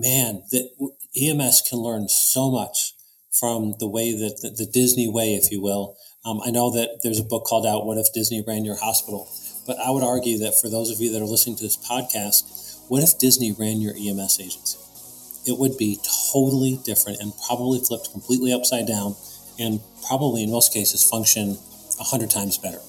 man, that EMS can learn so much from the way that the, the Disney way, if you will. Um, I know that there's a book called out, What If Disney Ran Your Hospital? But I would argue that for those of you that are listening to this podcast, what if Disney ran your EMS agency? It would be totally different and probably flipped completely upside down and probably in most cases function 100 times better.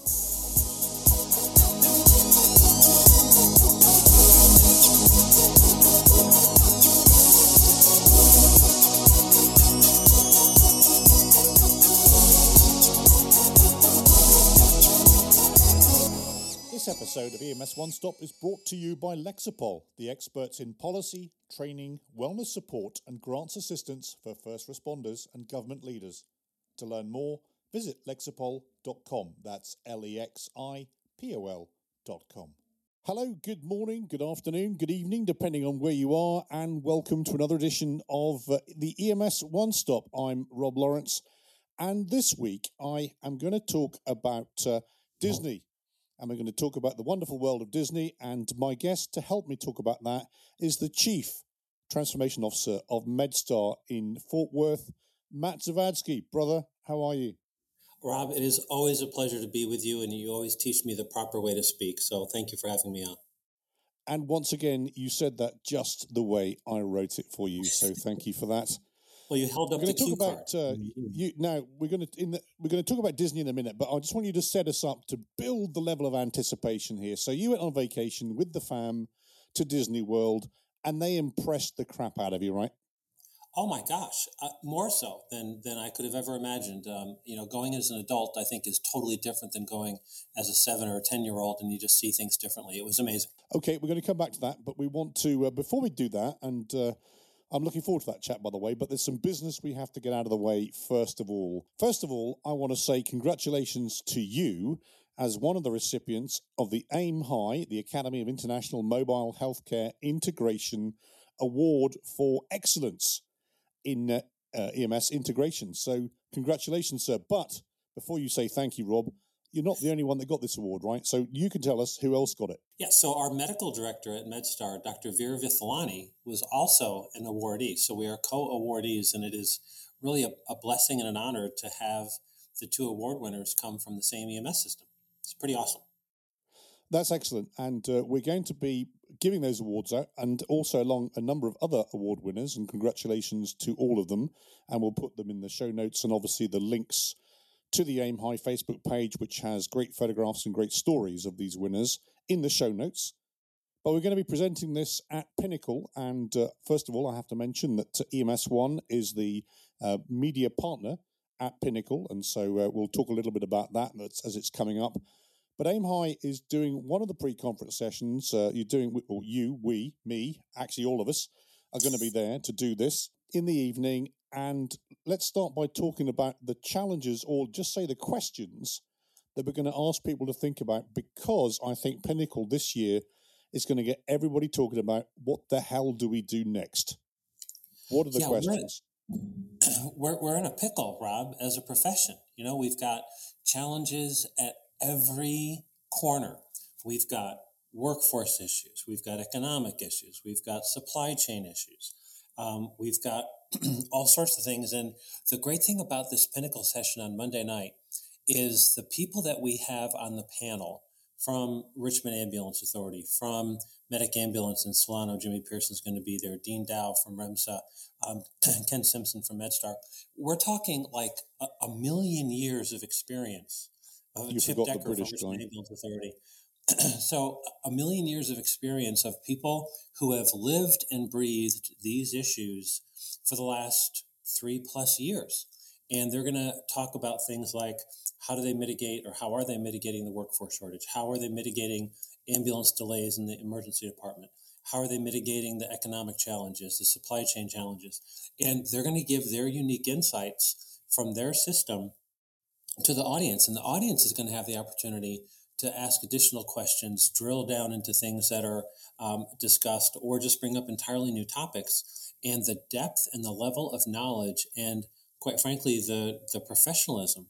Episode of EMS One Stop is brought to you by Lexipol, the experts in policy, training, wellness support, and grants assistance for first responders and government leaders. To learn more, visit lexipol.com. That's L E X I P O L.com. Hello, good morning, good afternoon, good evening, depending on where you are, and welcome to another edition of uh, the EMS One Stop. I'm Rob Lawrence, and this week I am going to talk about uh, Disney and we're going to talk about the wonderful world of Disney. And my guest to help me talk about that is the Chief Transformation Officer of MedStar in Fort Worth, Matt Zavadsky. Brother, how are you? Rob, it is always a pleasure to be with you, and you always teach me the proper way to speak. So thank you for having me on. And once again, you said that just the way I wrote it for you. So thank you for that. Well, you held up we're the talk cue about, card. Uh, you now we're going to in the, we're going to talk about Disney in a minute, but I just want you to set us up to build the level of anticipation here. So you went on vacation with the fam to Disney World, and they impressed the crap out of you, right? Oh my gosh, uh, more so than than I could have ever imagined. Um, you know, going as an adult, I think, is totally different than going as a seven or a ten year old, and you just see things differently. It was amazing. Okay, we're going to come back to that, but we want to uh, before we do that, and uh, I'm looking forward to that chat, by the way, but there's some business we have to get out of the way first of all. First of all, I want to say congratulations to you as one of the recipients of the AIM High, the Academy of International Mobile Healthcare Integration Award for Excellence in uh, EMS integration. So, congratulations, sir. But before you say thank you, Rob, you're not the only one that got this award, right? So you can tell us who else got it. Yeah, so our medical director at MedStar, Dr. Veer Vithalani, was also an awardee. So we are co awardees, and it is really a, a, blessing and an honor to have the two award winners come from the same EMS system. It's pretty awesome. That's excellent. And uh, we're going to be giving those awards out and also along a number of other award winners. And congratulations to all of them. And we'll put them in the show notes and obviously the links to the Aim High Facebook page, which has great photographs and great stories of these winners in the show notes. But we're going to be presenting this at Pinnacle. And uh, first of all, I have to mention that EMS1 is the uh, media partner at Pinnacle. And so uh, we'll talk a little bit about that as it's coming up. But Aim High is doing one of the pre conference sessions. Uh, you're doing, or you, we, me, actually all of us are going to be there to do this in the evening and let's start by talking about the challenges, or just say the questions that we're going to ask people to think about, because I think Pinnacle this year is going to get everybody talking about what the hell do we do next? What are the yeah, questions? We're, we're in a pickle, Rob, as a profession. You know, we've got challenges at every corner. We've got workforce issues, we've got economic issues, we've got supply chain issues, um, we've got all sorts of things. And the great thing about this Pinnacle session on Monday night is the people that we have on the panel from Richmond Ambulance Authority, from Medic Ambulance in Solano, Jimmy Pearson's going to be there, Dean Dow from REMSA, um, Ken Simpson from MedStar. We're talking like a, a million years of experience. Of you Chip Decker from Richmond Ambulance Authority. so a million years of experience of people who have lived and breathed these issues for the last three plus years. And they're going to talk about things like how do they mitigate or how are they mitigating the workforce shortage? How are they mitigating ambulance delays in the emergency department? How are they mitigating the economic challenges, the supply chain challenges? And they're going to give their unique insights from their system to the audience. And the audience is going to have the opportunity to ask additional questions, drill down into things that are um, discussed, or just bring up entirely new topics. And the depth and the level of knowledge, and quite frankly, the, the professionalism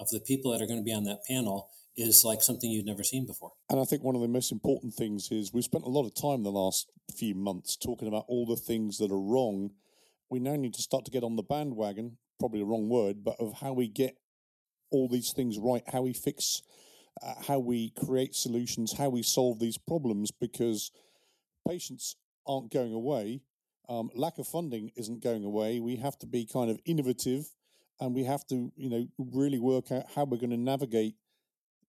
of the people that are going to be on that panel is like something you've never seen before. And I think one of the most important things is we've spent a lot of time the last few months talking about all the things that are wrong. We now need to start to get on the bandwagon, probably the wrong word, but of how we get all these things right, how we fix, uh, how we create solutions, how we solve these problems, because patients aren't going away. Um, lack of funding isn't going away. We have to be kind of innovative and we have to, you know, really work out how we're going to navigate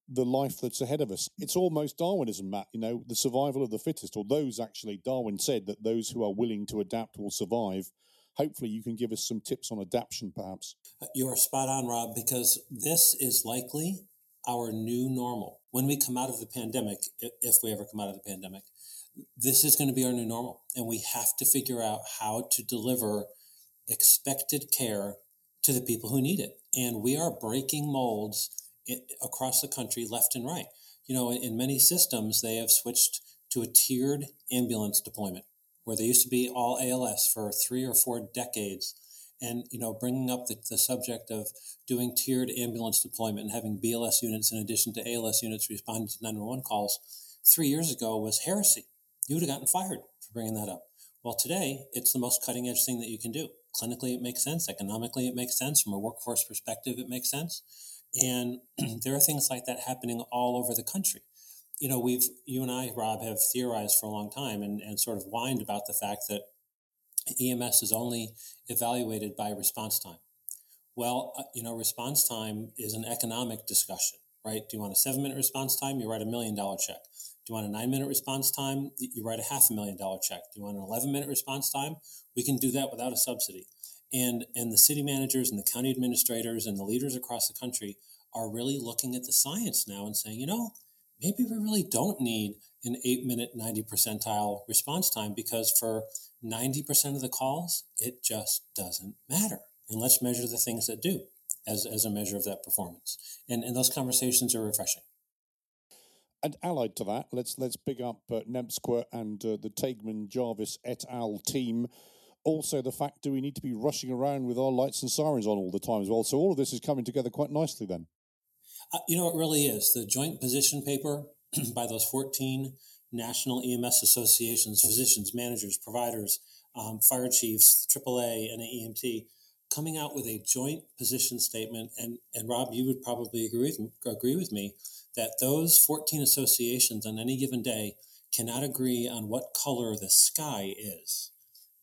the life that's ahead of us. It's almost Darwinism, Matt, you know, the survival of the fittest, or those actually, Darwin said that those who are willing to adapt will survive. Hopefully, you can give us some tips on adaptation, perhaps. Uh, you are spot on, Rob, because this is likely our new normal. When we come out of the pandemic, if we ever come out of the pandemic, this is going to be our new normal. And we have to figure out how to deliver expected care to the people who need it. And we are breaking molds across the country, left and right. You know, in many systems, they have switched to a tiered ambulance deployment where they used to be all ALS for three or four decades. And, you know, bringing up the, the subject of doing tiered ambulance deployment and having BLS units in addition to ALS units responding to 911 calls three years ago was heresy. You would have gotten fired for bringing that up. Well, today, it's the most cutting edge thing that you can do. Clinically, it makes sense. Economically, it makes sense. From a workforce perspective, it makes sense. And there are things like that happening all over the country. You know, we've, you and I, Rob, have theorized for a long time and, and sort of whined about the fact that EMS is only evaluated by response time. Well, uh, you know, response time is an economic discussion, right? Do you want a seven minute response time? You write a million dollar check. Do you want a nine minute response time? You write a half a million dollar check. Do you want an 11 minute response time? We can do that without a subsidy. And, and the city managers and the county administrators and the leaders across the country are really looking at the science now and saying, you know, maybe we really don't need an eight minute, 90 percentile response time because for 90% of the calls, it just doesn't matter. And let's measure the things that do as, as a measure of that performance. And, and those conversations are refreshing. And allied to that, let's let's big up uh, and uh, the Taigman Jarvis et al. team also the fact do we need to be rushing around with our lights and sirens on all the time as well? So all of this is coming together quite nicely then. Uh, you know, it really is. The joint position paper by those 14 national EMS associations, physicians, managers, providers, um, fire chiefs, AAA, and EMT, coming out with a joint position statement. And, and Rob, you would probably agree with, agree with me that those 14 associations on any given day cannot agree on what color the sky is.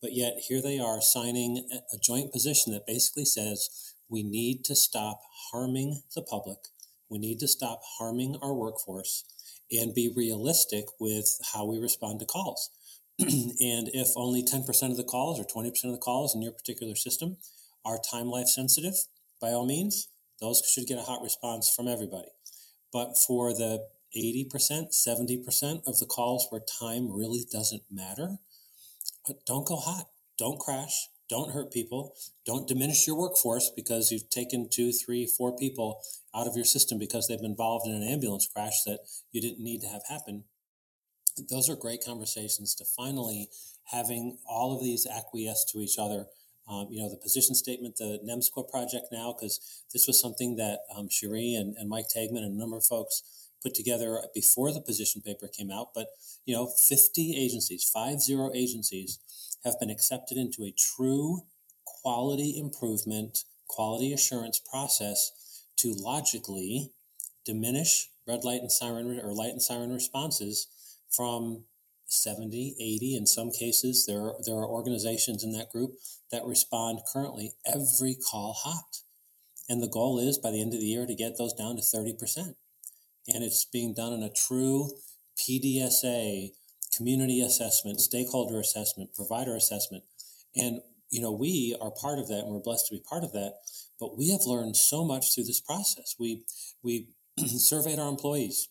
But yet, here they are signing a joint position that basically says we need to stop harming the public, we need to stop harming our workforce, and be realistic with how we respond to calls. and if only 10% of the calls or 20% of the calls in your particular system are time life sensitive, by all means, those should get a hot response from everybody. But for the 80%, 70% of the calls where time really doesn't matter, uh, don't go hot. Don't crash. Don't hurt people. Don't diminish your workforce because you've taken two, three, four people out of your system because they've been involved in an ambulance crash that you didn't need to have happen. Those are great conversations to finally having all of these acquiesce to each other. Um, you know, the position statement, the NEMSQA project now, because this was something that um, Cherie and, and Mike Taigman and a number of folks put together before the position paper came out. But, you know, 50 agencies, five zero agencies have been accepted into a true quality improvement, quality assurance process to logically diminish red light and siren or light and siren responses from 70, 80 in some cases. There are, there are organizations in that group that respond currently every call hot. And the goal is by the end of the year to get those down to 30% and it's being done in a true PDSA, community assessment, stakeholder assessment, provider assessment. And, you know, we are part of that and we're blessed to be part of that. But we have learned so much through this process. We, we surveyed our employees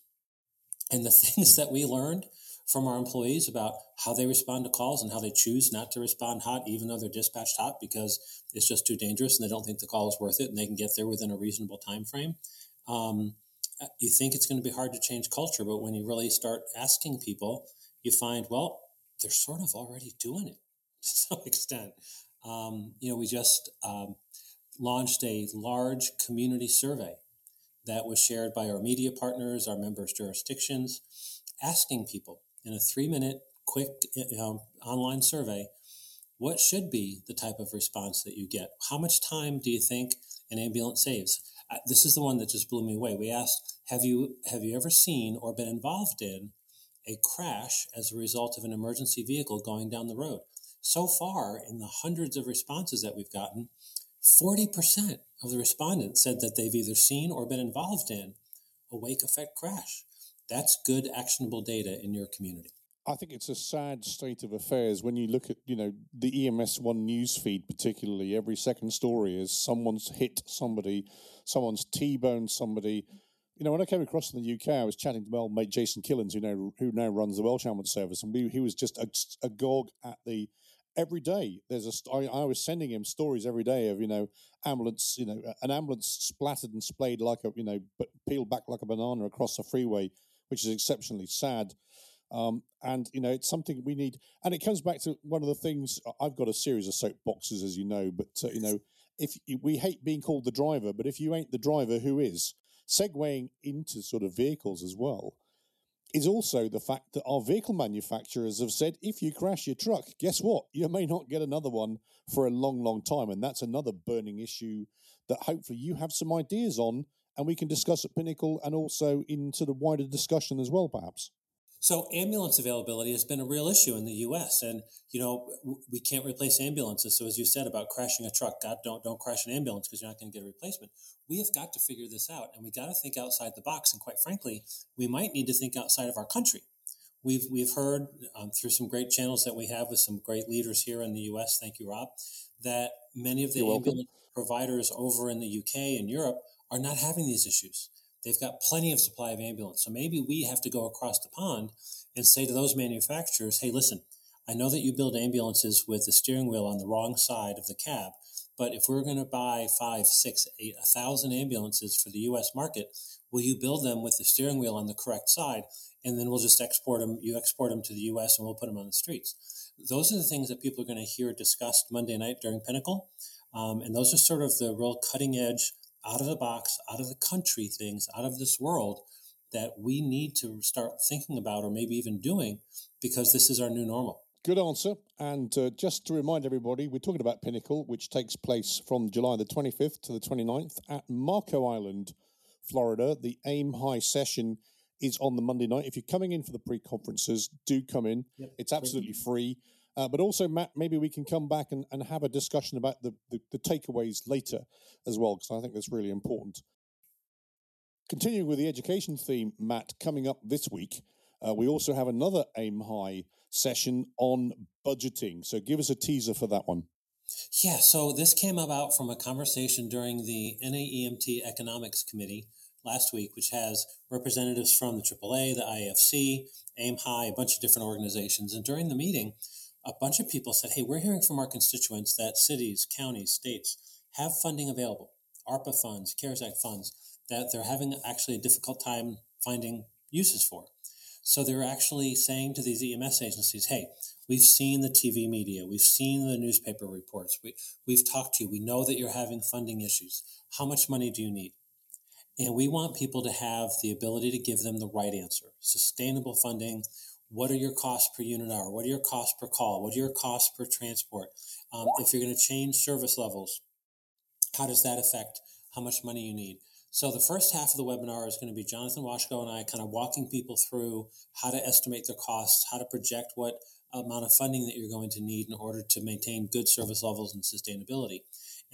and the things that we learned from our employees about how they respond to calls and how they choose not to respond hot, even though they're dispatched hot because it's just too dangerous and they don't think the call is worth it and they can get there within a reasonable time frame. Um, you think it's going to be hard to change culture, but when you really start asking people, you find, well, they're sort of already doing it to some extent. Um, you know, we just um, launched a large community survey that was shared by our media partners, our members' jurisdictions, asking people in a three minute, quick know, online survey what should be the type of response that you get? How much time do you think an ambulance saves? Uh, this is the one that just blew me away. We asked, have you have you ever seen or been involved in a crash as a result of an emergency vehicle going down the road? So far, in the hundreds of responses that we've gotten, 40% of the respondents said that they've either seen or been involved in a wake effect crash. That's good actionable data in your community. I think it's a sad state of affairs when you look at, you know, the EMS One news feed, particularly. Every second story is someone's hit somebody, someone's T-boned somebody. You know, when I came across in the UK, I was chatting to my old mate Jason Killens, who now who now runs the Welsh Ambulance Service, and we, he was just a, gog at the every day. There's a I, I was sending him stories every day of you know ambulance, you know, an ambulance splattered and splayed like a you know, peeled back like a banana across the freeway, which is exceptionally sad. Um, and you know, it's something we need. And it comes back to one of the things I've got a series of soapboxes, as you know. But uh, you know, if we hate being called the driver, but if you ain't the driver, who is? Segueing into sort of vehicles as well is also the fact that our vehicle manufacturers have said if you crash your truck, guess what? You may not get another one for a long, long time. And that's another burning issue that hopefully you have some ideas on and we can discuss at Pinnacle and also in sort of wider discussion as well, perhaps. So ambulance availability has been a real issue in the U.S. And you know we can't replace ambulances. So as you said about crashing a truck, God don't don't crash an ambulance because you're not going to get a replacement. We have got to figure this out, and we got to think outside the box. And quite frankly, we might need to think outside of our country. We've we've heard um, through some great channels that we have with some great leaders here in the U.S. Thank you, Rob. That many of the you're ambulance welcome. providers over in the U.K. and Europe are not having these issues They've got plenty of supply of ambulance. So maybe we have to go across the pond and say to those manufacturers, hey, listen, I know that you build ambulances with the steering wheel on the wrong side of the cab, but if we're going to buy five, six, eight, a thousand ambulances for the U.S. market, will you build them with the steering wheel on the correct side, and then we'll just export them? You export them to the U.S. and we'll put them on the streets. Those are the things that people are going to hear discussed Monday night during Pinnacle, um, and those are sort of the real cutting edge out of the box, out of the country things, out of this world that we need to start thinking about or maybe even doing because this is our new normal. Good answer. And uh, just to remind everybody, we're talking about Pinnacle, which takes place from July the 25th to the 29th at Marco Island, Florida. The AIM High session is on the Monday night. If you're coming in for the pre conferences, do come in. Yep. It's absolutely free. Uh, but also, Matt, maybe we can come back and, and have a discussion about the, the, the takeaways later as well, because I think that's really important. Continuing with the education theme, Matt, coming up this week, uh, we also have another AIM High session on budgeting. So give us a teaser for that one. Yeah, so this came about from a conversation during the NAEMT Economics Committee last week, which has representatives from the AAA, the IFC, AIM High, a bunch of different organizations. And during the meeting, a bunch of people said, Hey, we're hearing from our constituents that cities, counties, states have funding available, ARPA funds, CARES Act funds, that they're having actually a difficult time finding uses for. So they're actually saying to these EMS agencies, hey, we've seen the TV media, we've seen the newspaper reports, we, we've talked to you, we know that you're having funding issues. How much money do you need? And we want people to have the ability to give them the right answer sustainable funding what are your costs per unit hour? What are your costs per call? What are your costs per transport? Um, if you're going to change service levels, how does that affect how much money you need? So the first half of the webinar is going to be Jonathan Washko and I kind of walking people through how to estimate their costs, how to project what amount of funding that you're going to need in order to maintain good service levels and sustainability.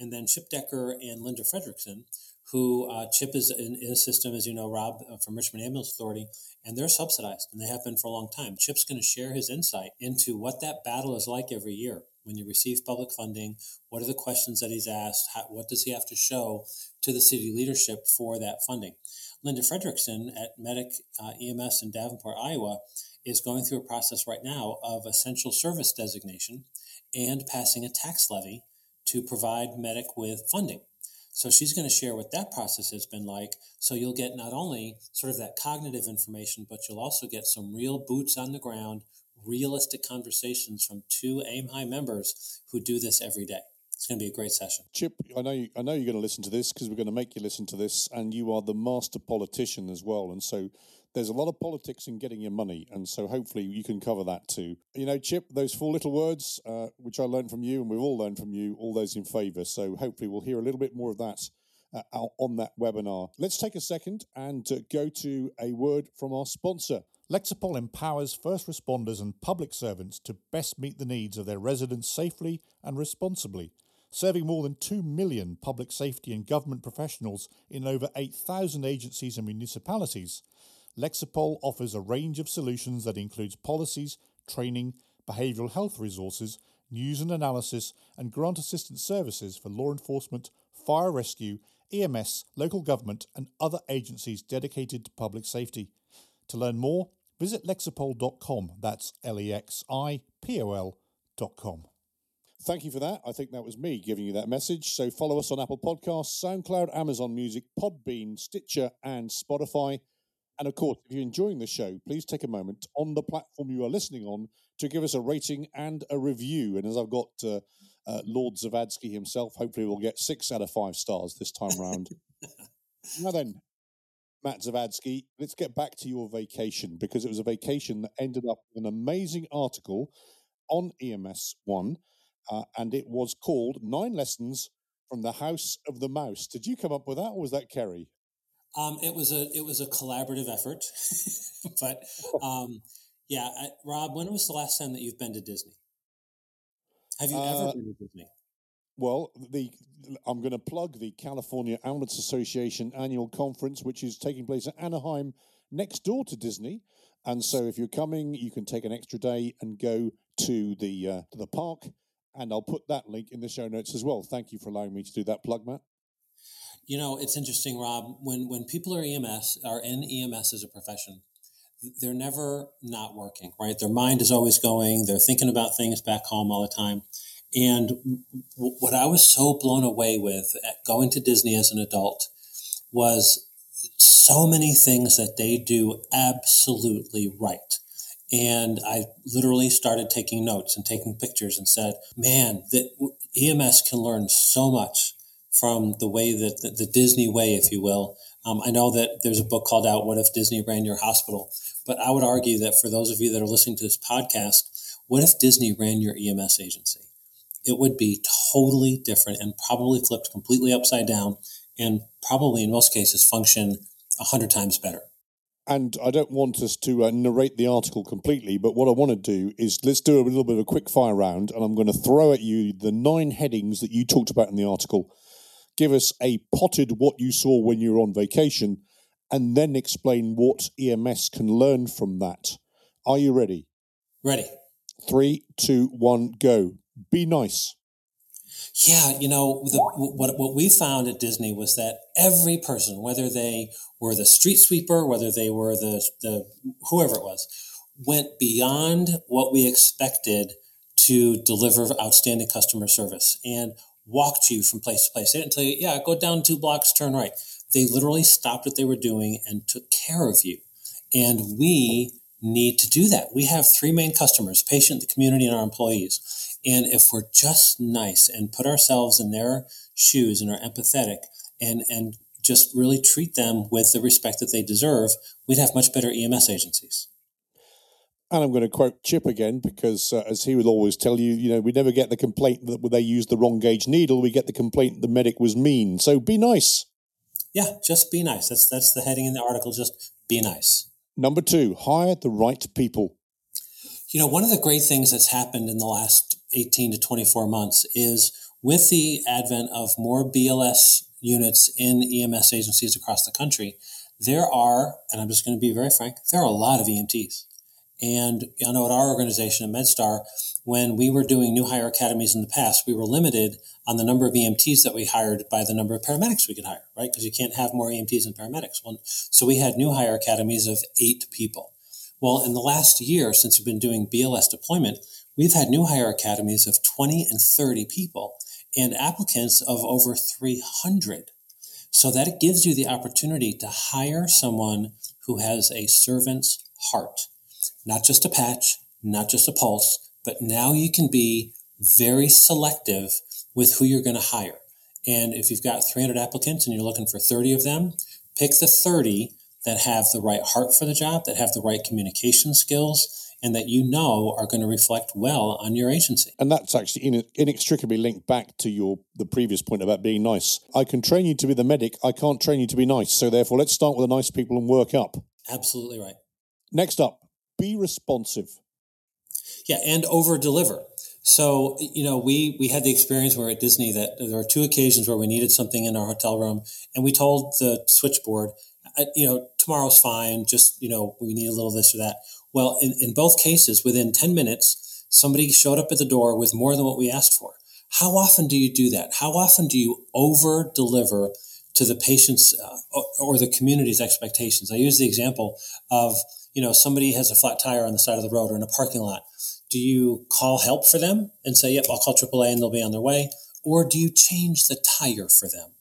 And then Chip Decker and Linda Frederiksen who uh, CHIP is in, in, a system, as you know, Rob, uh, from Richmond Ambulance Authority, and they're subsidized, and they have been for a long time. CHIP's going to share his insight into what that battle is like every year when you receive public funding. What are the questions that he's asked? How, what does he have to show to the city leadership for that funding? Linda Frederiksen at Medic uh, EMS in Davenport, Iowa, is going through a process right now of essential service designation and passing a tax levy to provide Medic with funding. So she's going to share what that process has been like. So you'll get not only sort of that cognitive information, but you'll also get some real boots on the ground, realistic conversations from two AIM High members who do this every day. It's going to be a great session. Chip, I know you, I know you're going to listen to this because we're going to make you listen to this, and you are the master politician as well, and so there's a lot of politics in getting your money, and so hopefully you can cover that too. You know, Chip, those four little words, uh, which I learned from you, and we've all learned from you, all those in favour. So hopefully we'll hear a little bit more of that uh, on that webinar. Let's take a second and uh, go to a word from our sponsor. Lexipol empowers first responders and public servants to best meet the needs of their residents safely and responsibly serving more than 2 million public safety and government professionals in over 8,000 agencies and municipalities, Lexipol offers a range of solutions that includes policies, training, behavioural health resources, news and analysis, and grant assistance services for law enforcement, fire rescue, EMS, local government, and other agencies dedicated to public safety. To learn more, visit lexipol.com. That's L E X I P O L.com. Thank you for that. I think that was me giving you that message. So follow us on Apple Podcasts, SoundCloud, Amazon Music, Podbean, Stitcher, and Spotify. And of course, if you're enjoying the show, please take a moment on the platform you are listening on to give us a rating and a review. And as I've got uh, uh, Lord Zavadsky himself, hopefully we'll get six out of five stars this time round. now then, Matt Zavadsky, let's get back to your vacation because it was a vacation that ended up with an amazing article on EMS One uh, and it was called Nine Lessons from the House of the Mouse. Did you come up with that, or was that Kerry? Um, it was a it was a collaborative effort, but um, yeah, I, Rob, when was the last time that you've been to Disney? Have you uh, ever been to Disney? Well, the I'm going to plug the California Ambulance Association annual conference, which is taking place at Anaheim, next door to Disney. And so, if you're coming, you can take an extra day and go to the uh, to the park and I'll put that link in the show notes as well. Thank you for allowing me to do that plug, Matt. You know, it's interesting, Rob. When when people are EMS are in EMS as a profession, they're never not working, right? Their mind is always going. They're thinking about things back home all the time. And w- what I was so blown away with going to Disney as an adult was so many things that they do absolutely right. And I literally started taking notes and taking pictures and said, man, that EMS can learn so much from the way that the, the Disney way, if you will. Um, I know that there's a book called out, What If Disney Ran Your Hospital? But I would argue that for those of you that are listening to this podcast, what if Disney ran your EMS agency? It would be totally different and probably flipped completely upside down and probably in most cases function a hundred times better and I don't want us to uh, narrate the article completely, but what I want to do is let's do a little bit of a quick fire round, and I'm going to throw at you the nine headings that you talked about in the article. Give us a potted what you saw when you were on vacation, and then explain what EMS can learn from that. Are you ready? Ready. Three, two, one, go. Be nice. Yeah, you know, the, what, what we found at Disney was that every person, whether they were the street sweeper, whether they were the, the whoever it was, went beyond what we expected to deliver outstanding customer service and walked you from place to place. They didn't tell you, yeah, go down two blocks, turn right. They literally stopped what they were doing and took care of you. And we need to do that. We have three main customers, patient, the community, and our employees. And if we're just nice and put ourselves in their shoes and are empathetic and, and just really treat them with the respect that they deserve, we'd have much better EMS agencies. And I'm going to quote Chip again because, uh, as he would always tell you, you know, we never get the complaint that they used the wrong gauge needle. We get the complaint the medic was mean. So be nice. Yeah, just be nice. That's that's the heading in the article. Just be nice. Number two, hire the right people. You know, one of the great things that's happened in the last 18 to 24 months is with the advent of more BLS units in EMS agencies across the country, there are, and I'm just going to be very frank, there are a lot of EMTs. And I know at our organization at MedStar, when we were doing new hire academies in the past, we were limited on the number of EMTs that we hired by the number of paramedics we could hire, right? Because you can't have more EMTs than paramedics. Well, so we had new hire academies of eight people. Well, in the last year, since we've been doing BLS deployment, We've had new hire academies of 20 and 30 people and applicants of over 300. So that gives you the opportunity to hire someone who has a servant's heart, not just a patch, not just a pulse, but now you can be very selective with who you're going to hire. And if you've got 300 applicants and you're looking for 30 of them, pick the 30 that have the right heart for the job, that have the right communication skills, and that you know are going to reflect well on your agency. And that's actually inextricably linked back to your the previous point about being nice. I can train you to be the medic, I can't train you to be nice. So therefore, let's start with the nice people and work up. Absolutely right. Next up, be responsive. Yeah, and over deliver. So you know, we we had the experience where at Disney that there were two occasions where we needed something in our hotel room, and we told the switchboard, you know, tomorrow's fine. Just you know, we need a little this or that. Well, in, in both cases, within ten minutes, somebody showed up at the door with more than what we asked for. How often do you do that? How often do you over deliver to the patient's uh, or the community's expectations? I use the example of you know somebody has a flat tire on the side of the road or in a parking lot do you call help for them and say, yep, I'll call AAA and they'll be on their way? Or do you change the tire for them?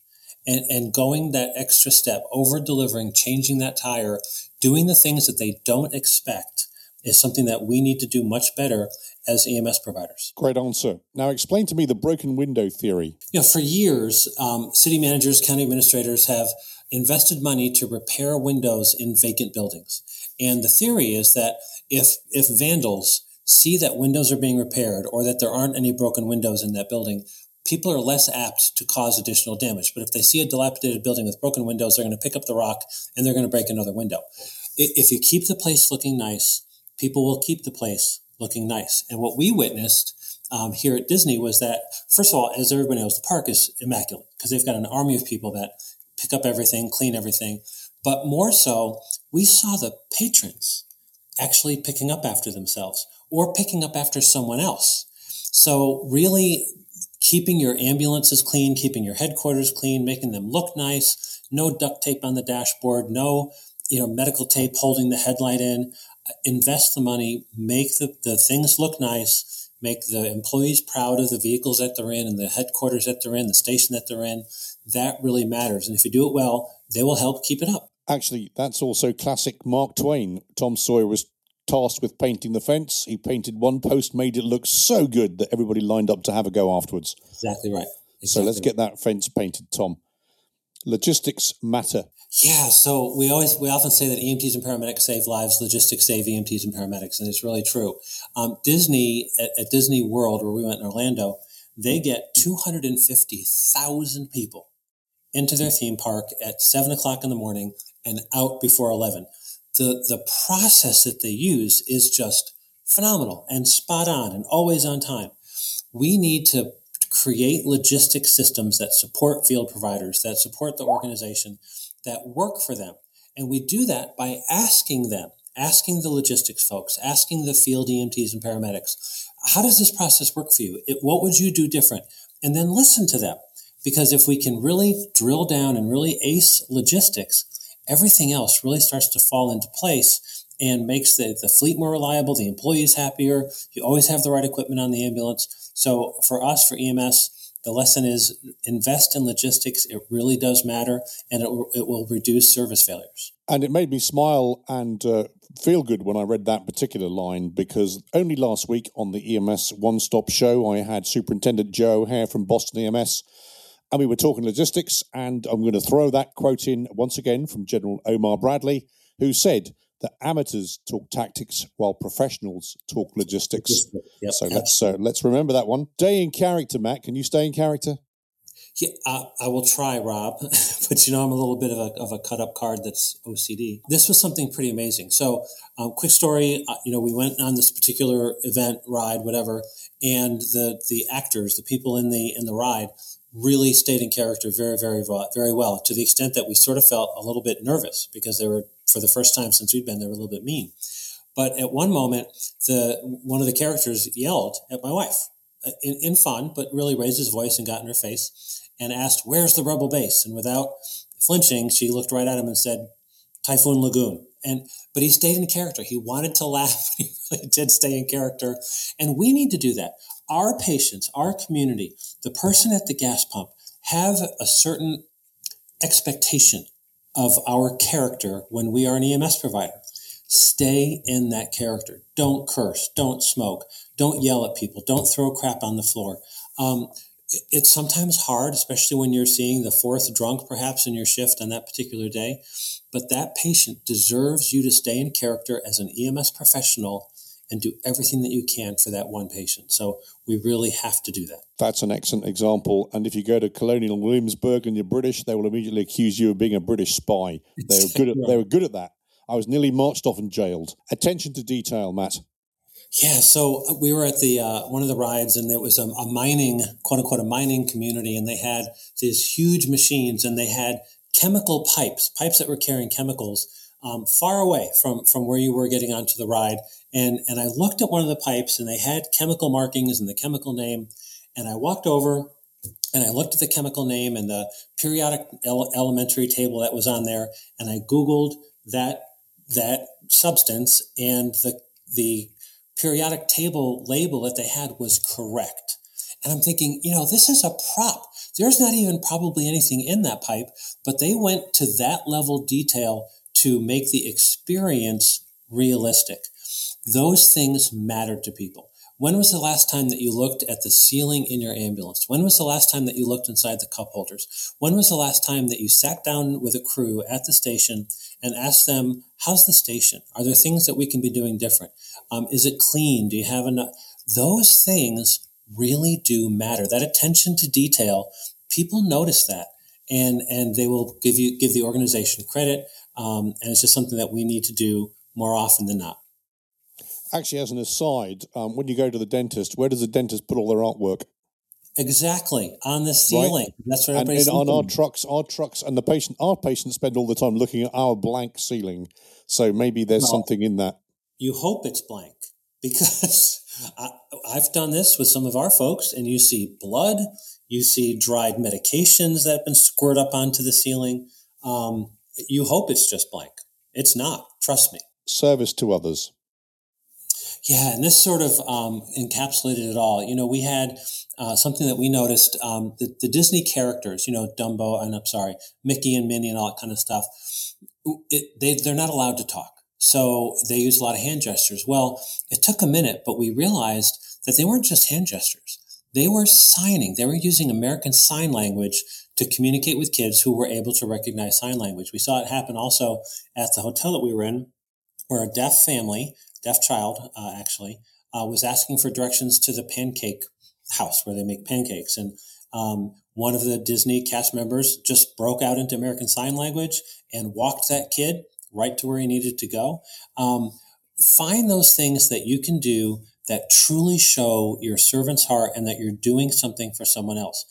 And, and going that extra step, over delivering, changing that tire, doing the things that they don't expect is something that we need to do much better as EMS providers. Great answer. Now, explain to me the broken window theory. You know, for years, um, city managers, county administrators have invested money to repair windows in vacant buildings. And the theory is that if if vandals see that windows are being repaired or that there aren't any broken windows in that building, people are less apt to cause additional damage. But if they see a dilapidated building with broken windows, they're going to pick up the rock and they're going to break another window. If you keep the place looking nice, people will keep the place looking nice. And what we witnessed um, here at Disney was that, first of all, as everybody knows, the park is immaculate because they've got an army of people that pick up everything, clean everything. But more so, we saw the patrons actually picking up after themselves or picking up after someone else. So really keeping your ambulances clean, keeping your headquarters clean, making them look nice, no duct tape on the dashboard, no, you know, medical tape holding the headlight in. Invest the money, make the, the things look nice, make the employees proud of the vehicles that they're in and the headquarters that they're in, the station that they're in. That really matters. And if you do it well, they will help keep it up. Actually, that's also classic Mark Twain. Tom Sawyer was tasked with painting the fence. He painted one post, made it look so good that everybody lined up to have a go afterwards. Exactly right. Exactly so let's right. get that fence painted, Tom. Logistics matter. Yeah, so we always we often say that EMTs and paramedics save lives, logistics save EMTs and paramedics, and it's really true. Um, Disney at, at Disney World, where we went in Orlando, they get two hundred and fifty thousand people into their theme park at seven o'clock in the morning and out before eleven the, the process that they use is just phenomenal and spot on and always on time. We need to create logistics systems that support field providers, that support the organization, that work for them. And we do that by asking them, asking the logistics folks, asking the field EMTs and paramedics, how does this process work for you? It, what would you do different? And then listen to them. Because if we can really drill down and really ace logistics, everything else really starts to fall into place and makes the, the fleet more reliable, the employees happier. You always have the right equipment on the ambulance. So for us, for EMS, the lesson is invest in logistics. It really does matter, and it, it will reduce service failures. And it made me smile and uh, feel good when I read that particular line because only last week on the EMS One Stop Show, I had Superintendent Joe O'Hare from Boston EMS and we were talking logistics. And I'm going to throw that quote in once again from General Omar Bradley, who said that amateurs talk tactics while professionals talk logistics. Yep, so let's uh, let's remember that one. Stay in character, Matt. Can you stay in character? Yeah, I, I, will try, Rob. but you know, I'm a little bit of a, of a cut up card that's OCD. This was something pretty amazing. So, um, quick story. Uh, you know, we went on this particular event, ride, whatever, and the the actors, the people in the in the ride, really stayed in character very, very, very well to the extent that we sort of felt a little bit nervous because they were, for the first time since we'd been, they were a little bit mean. But at one moment, the one of the characters yelled at my wife uh, in, in fun, but really raised his voice and got in her face and asked, "Where's the rebel base?" And without flinching, she looked right at him and said, "Typhoon Lagoon." And but he stayed in character. He wanted to laugh. He really did stay in character, and we need to do that our patients, our community, the person at the gas pump have a certain expectation of our character when we are an EMS provider. Stay in that character. Don't curse. Don't smoke. Don't yell at people. Don't throw crap on the floor. Um, it's sometimes hard, especially when you're seeing the fourth drunk perhaps in your shift on that particular day. But that patient deserves you to stay in character as an EMS professional and do everything that you can for that one patient. So we really have to do that. That's an excellent example. And if you go to Colonial Williamsburg and you're British, they will immediately accuse you of being a British spy. They were good at, they were good at that. I was nearly marched off and jailed. Attention to detail, Matt. Yeah, so we were at the uh, one of the rides, and there was a, a, mining, quote unquote, a mining community, and they had these huge machines, and they had chemical pipes, pipes that were carrying chemicals um, far away from from where you were getting onto the ride. And and I looked at one of the pipes, and they had chemical markings and the chemical name, and I walked over. And I looked at the chemical name and the periodic ele- elementary table that was on there, and I Googled that that substance, and the the periodic table label that they had was correct. And I'm thinking, you know, this is a prop. There's not even probably anything in that pipe, but they went to that level detail to make the experience realistic. Those things matter to people. When was the last time that you looked at the ceiling in your ambulance? When was the last time that you looked inside the cup holders? When was the last time that you sat down with a crew at the station and asked them, how's the station? Are there things that we can be doing different? Um, is it clean? Do you have enough? Those things really do matter. That attention to detail, people notice that and, and they will give you, give the organization credit. Um, and it's just something that we need to do more often than not. Actually, as an aside, um, when you go to the dentist, where does the dentist put all their artwork? Exactly on the ceiling. Right. That's what everybody's and, and on our trucks, our trucks, and the patient, our patients spend all the time looking at our blank ceiling. So maybe there's well, something in that. You hope it's blank because I, I've done this with some of our folks, and you see blood, you see dried medications that have been squirted up onto the ceiling. Um, you hope it's just blank. It's not. Trust me. Service to others. Yeah, and this sort of um, encapsulated it all. You know, we had uh, something that we noticed um, the, the, Disney characters, you know, Dumbo, and I'm sorry, Mickey and Minnie and all that kind of stuff. It, they, they're not allowed to talk. So they use a lot of hand gestures. Well, it took a minute, but we realized that they weren't just hand gestures. They were signing. They were using American Sign Language to communicate with kids who were able to recognize sign language. We saw it happen also at the hotel that we were in, where a deaf family deaf child, uh, actually, uh, was asking for directions to the pancake house where they make pancakes. And um, one of the Disney cast members just broke out into American Sign Language and walked that kid right to where he needed to go. Um, find those things that you can do that truly show your servant's heart and that you're doing something for someone else.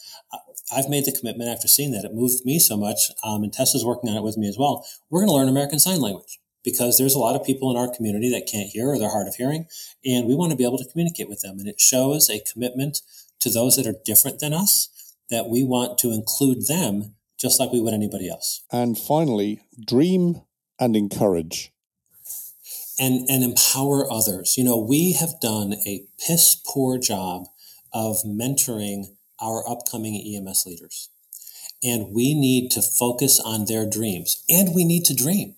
I've made the commitment after seeing that. It moved me so much, um, and Tessa's working on it with me as well. We're going to learn American Sign Language because there's a lot of people in our community that can't hear or they're hard of hearing, and we want to be able to communicate with them. And it shows a commitment to those that are different than us that we want to include them just like we would anybody else. And finally, dream and encourage. And, and empower others. You know, we have done a piss poor job of mentoring our upcoming EMS leaders. And we need to focus on their dreams and we need to dream.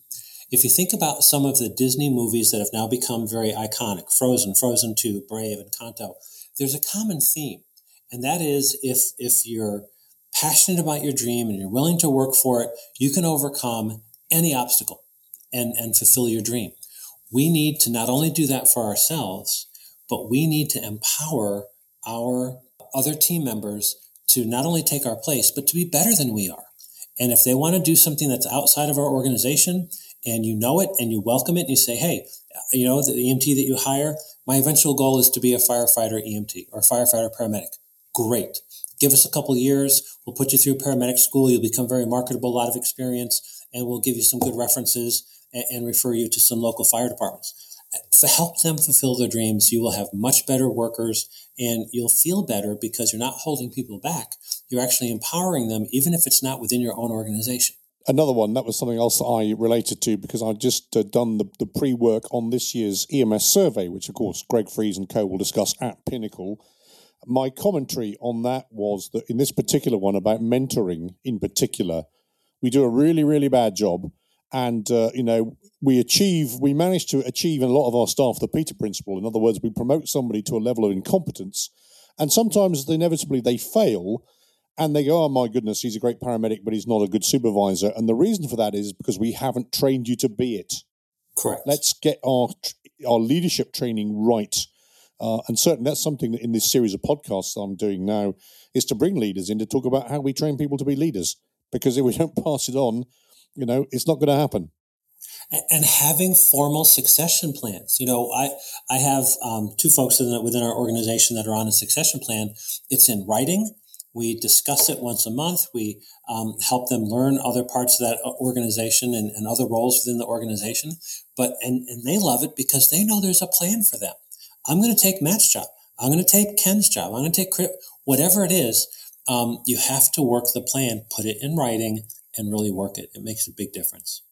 If you think about some of the Disney movies that have now become very iconic, Frozen, Frozen 2, Brave, and Encanto, there's a common theme. And that is if, if you're passionate about your dream and you're willing to work for it, you can overcome any obstacle and, and fulfill your dream. We need to not only do that for ourselves, but we need to empower our other team members to not only take our place, but to be better than we are. And if they want to do something that's outside of our organization, and you know it and you welcome it and you say, hey, you know, the EMT that you hire, my eventual goal is to be a firefighter EMT or firefighter paramedic. Great. Give us a couple years. We'll put you through paramedic school. You'll become very marketable, a lot of experience, and we'll give you some good references and, and refer you to some local fire departments. To help them fulfill their dreams, you will have much better workers and you'll feel better because you're not holding people back. You're actually empowering them, even if it's not within your own organization another one that was something else I related to because I'd just uh, done the, the pre work on this year's EMS survey, which of course Greg Friese and co will discuss at Pinnacle. My commentary on that was that in this particular one about mentoring, in particular, we do a really really bad job, and uh, you know we achieve we manage to achieve in a lot of our staff the Peter principle. In other words, we promote somebody to a level of incompetence And sometimes, inevitably, they fail and they go, oh my goodness, he's a great paramedic, but he's not a good supervisor. And the reason for that is because we haven't trained you to be it. Correct. Let's get our our leadership training right. Uh, and certainly that's something that in this series of podcasts I'm doing now is to bring leaders in to talk about how we train people to be leaders. Because if we don't pass it on, you know, it's not going to happen and having formal succession plans. You know, I I have um, two folks within, our organization that are on a succession plan. It's in writing. We discuss it once a month. We um, help them learn other parts of that uh, organization and, and other roles within the organization. But and and they love it because they know there's a plan for them. I'm going to take Matt's job. I'm going to take Ken's job. I'm going to take whatever it is. Um, you have to work the plan, put it in writing, and really work it. It makes a big difference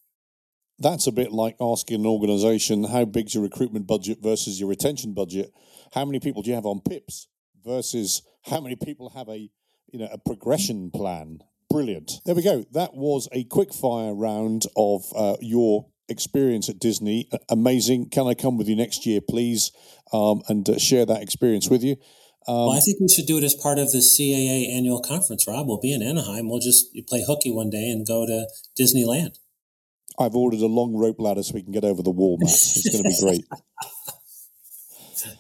that's a bit like asking an organization how big's your recruitment budget versus your retention budget. How many people do you have on PIPs versus how many people have a you know a progression plan? Brilliant. There we go. That was a quick fire round of uh, your experience at Disney. Amazing. Can I come with you next year, please, um, and uh, share that experience with you? Um, well, I think we should do it as part of the CAA annual conference, Rob. We'll be in Anaheim. We'll just play hooky one day and go to Disneyland. I've ordered a long rope ladder so we can get over the wall, Matt. It's going to be great.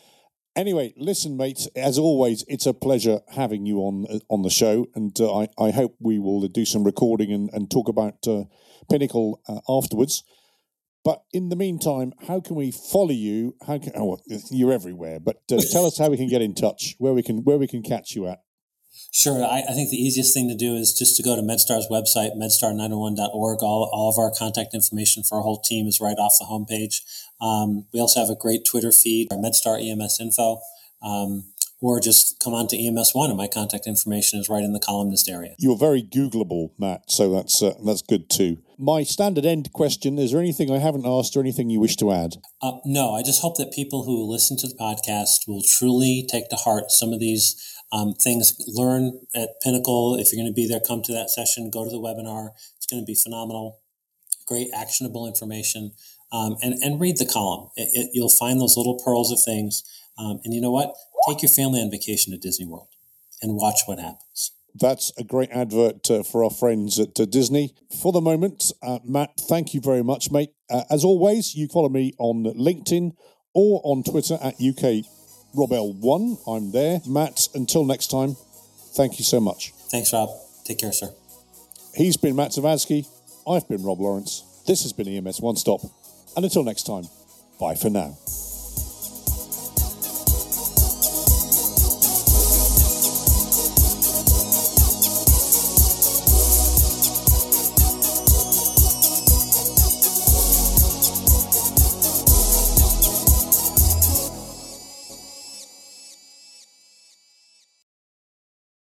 anyway, listen, mates. As always, it's a pleasure having you on uh, on the show, and uh, I I hope we will do some recording and, and talk about uh, Pinnacle uh, afterwards. But in the meantime, how can we follow you? How can oh, you're everywhere? But uh, tell us how we can get in touch, where we can where we can catch you at. Sure. I, I, think the easiest thing to do is just to go to MedStar's website, medstar901.org. All, all of our contact information for our whole team is right off the homepage. Um, we also have a great Twitter feed, our MedStar EMS info. Um, or just come on to EMS One, and my contact information is right in the columnist area. You're very Googleable, Matt, so that's uh, that's good too. My standard end question: Is there anything I haven't asked, or anything you wish to add? Uh, no, I just hope that people who listen to the podcast will truly take to heart some of these um, things. Learn at Pinnacle. If you're going to be there, come to that session. Go to the webinar. It's going to be phenomenal. Great actionable information. Um, and, and read the column. It, it, you'll find those little pearls of things. Um, and you know what? Take your family on vacation to Disney World and watch what happens. That's a great advert uh, for our friends at uh, Disney. For the moment, uh, Matt, thank you very much, mate. Uh, as always, you follow me on LinkedIn or on Twitter at UK Robel1. I'm there. Matt, until next time, thank you so much. Thanks, Rob. Take care, sir. He's been Matt Zavadsky. I've been Rob Lawrence. This has been EMS One Stop. And until next time, bye for now.